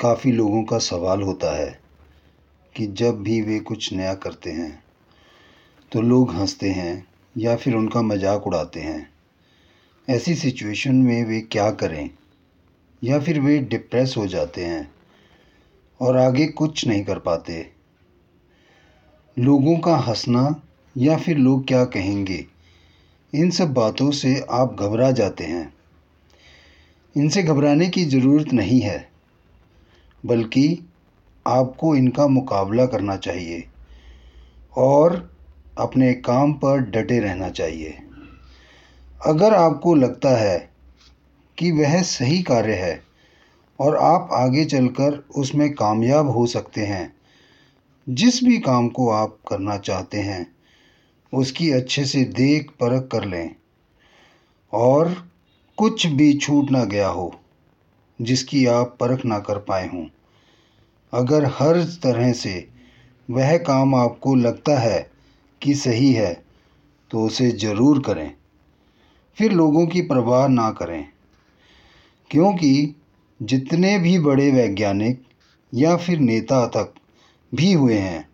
काफ़ी लोगों का सवाल होता है कि जब भी वे कुछ नया करते हैं तो लोग हँसते हैं या फिर उनका मज़ाक उड़ाते हैं। ऐसी सिचुएशन में वे क्या करें? या फिर वे डिप्रेस हो जाते हैं और आगे कुछ नहीं कर पाते। लोगों का हंसना या फिर लोग क्या कहेंगे? इन सब बातों से आप घबरा जाते हैं। इनसे घबराने की ज़रूरत नहीं है। बल्कि आपको इनका मुकाबला करना चाहिए और अपने काम पर डटे रहना चाहिए। अगर आपको लगता है कि वह सही कार्य है और आप आगे चलकर उसमें कामयाब हो सकते हैं, जिस भी काम को आप करना चाहते हैं, उसकी अच्छे से देख परख कर लें और कुछ भी छूट ना गया हो। जिसकी आप परख ना कर पाए हों। अगर हर तरह से वह काम आपको लगता है कि सही है तो उसे ज़रूर करें। फिर लोगों की परवाह ना करें। क्योंकि जितने भी बड़े वैज्ञानिक या फिर नेता तक भी हुए हैं,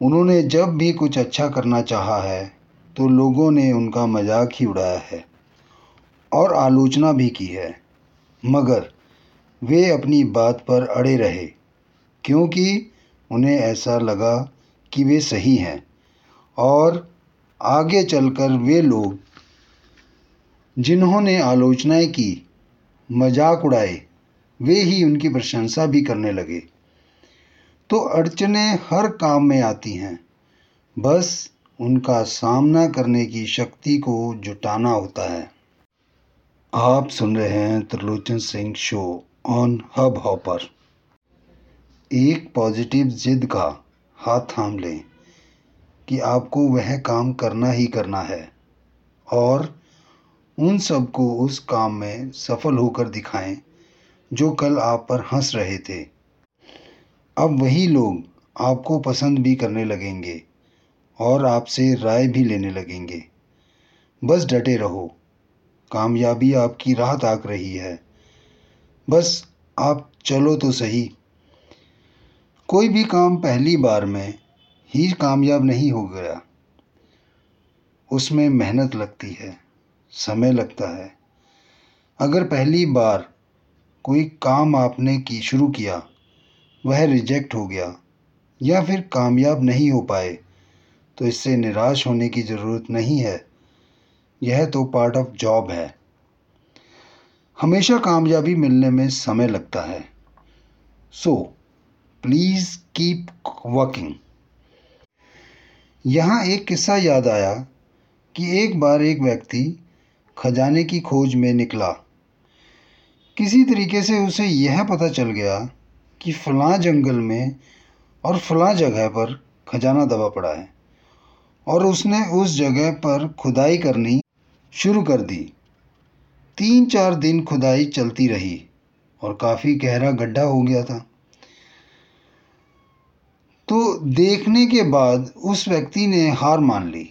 उन्होंने जब भी कुछ अच्छा करना चाहा है तो लोगों ने उनका मज़ाक ही उड़ाया है और आलोचना भी की है। मगर वे अपनी बात पर अड़े रहे, क्योंकि उन्हें ऐसा लगा कि वे सही हैं। और आगे चलकर वे लोग, जिन्होंने आलोचनाएँ की, मज़ाक उड़ाए, वे ही उनकी प्रशंसा भी करने लगे। तो अड़चनें हर काम में आती हैं, बस उनका सामना करने की शक्ति को जुटाना होता है। आप सुन रहे हैं Trilochan Singh show on Hub Hopper एक पॉजिटिव जिद का हाथ थाम लें कि आपको वह काम करना ही करना है और उन सबको उस काम में सफल होकर दिखाएँ जो कल आप पर हंस रहे थे। अब वही लोग आपको पसंद भी करने लगेंगे और आपसे राय भी लेने लगेंगे। बस डटे रहो। कामयाबी आपकी राह ताक रही है। बस आप चलो तो सही। कोई भी काम पहली बार में ही कामयाब नहीं हो गया। उसमें मेहनत लगती है, समय लगता है। अगर पहली बार कोई काम आपने की शुरू किया, वह रिजेक्ट हो गया या फिर कामयाब नहीं हो पाए तो इससे निराश होने की ज़रूरत नहीं है। यह तो पार्ट ऑफ़ जॉब है। हमेशा कामयाबी मिलने में समय लगता है। सो प्लीज़ कीप वर्किंग यहाँ एक किस्सा याद आया कि एक बार एक व्यक्ति खजाने की खोज में निकला। किसी तरीके से उसे यह पता चल गया कि फ़लाँ जंगल में और फ़लाँ जगह पर खजाना दबा पड़ा है और उसने उस जगह पर खुदाई करनी शुरू कर दी। तीन चार दिन खुदाई चलती रही और काफ़ी गहरा गड्ढा हो गया था। तो देखने के बाद उस व्यक्ति ने हार मान ली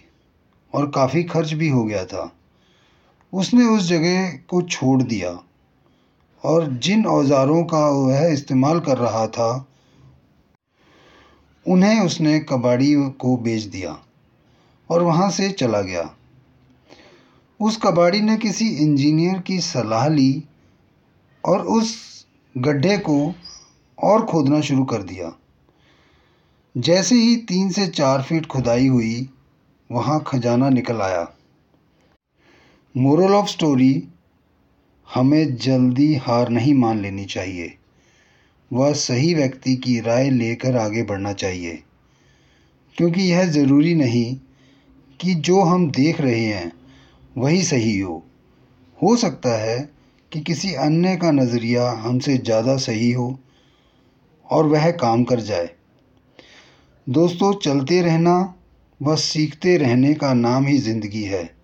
और काफ़ी खर्च भी हो गया था। उसने उस जगह को छोड़ दिया और जिन औज़ारों का वह इस्तेमाल कर रहा था, उन्हें उसने कबाड़ी को बेच दिया और वहाँ से चला गया। उस कबाड़ी ने किसी इंजीनियर की सलाह ली और उस गड्ढे को और खोदना शुरू कर दिया। जैसे ही तीन से चार फीट खुदाई हुई, वहाँ खजाना निकल आया। मोरल ऑफ़ स्टोरी हमें जल्दी हार नहीं मान लेनी चाहिए। वह सही व्यक्ति की राय लेकर आगे बढ़ना चाहिए, क्योंकि यह ज़रूरी नहीं कि जो हम देख रहे हैं वही सही हो। हो सकता है कि किसी अन्य का नज़रिया हमसे ज़्यादा सही हो और वह काम कर जाए। दोस्तों, चलते रहना व सीखते रहने का नाम ही ज़िंदगी है।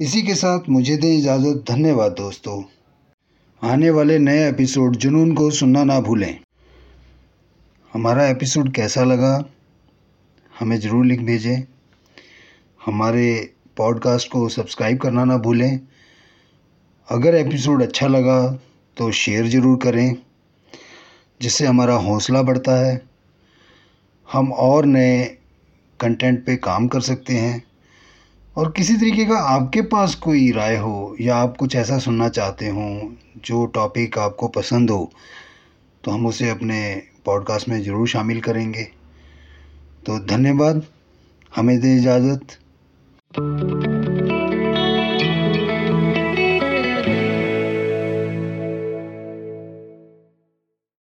इसी के साथ मुझे दें इजाज़त। धन्यवाद दोस्तों। आने वाले नए एपिसोड जुनून को सुनना ना भूलें। हमारा एपिसोड कैसा लगा? हमें ज़रूर लिख भेजें। हमारे पॉडकास्ट को सब्सक्राइब करना ना भूलें। अगर एपिसोड अच्छा लगा तो शेयर ज़रूर करें, जिससे हमारा हौसला बढ़ता है। हम और नए कंटेंट पे काम कर सकते हैं। और किसी तरीके का आपके पास कोई राय हो, या आप कुछ ऐसा सुनना चाहते हो, जो टॉपिक आपको पसंद हो तो हम उसे अपने पॉडकास्ट में ज़रूर शामिल करेंगे। तो धन्यवाद। हमें दे इजाज़त। Thank you.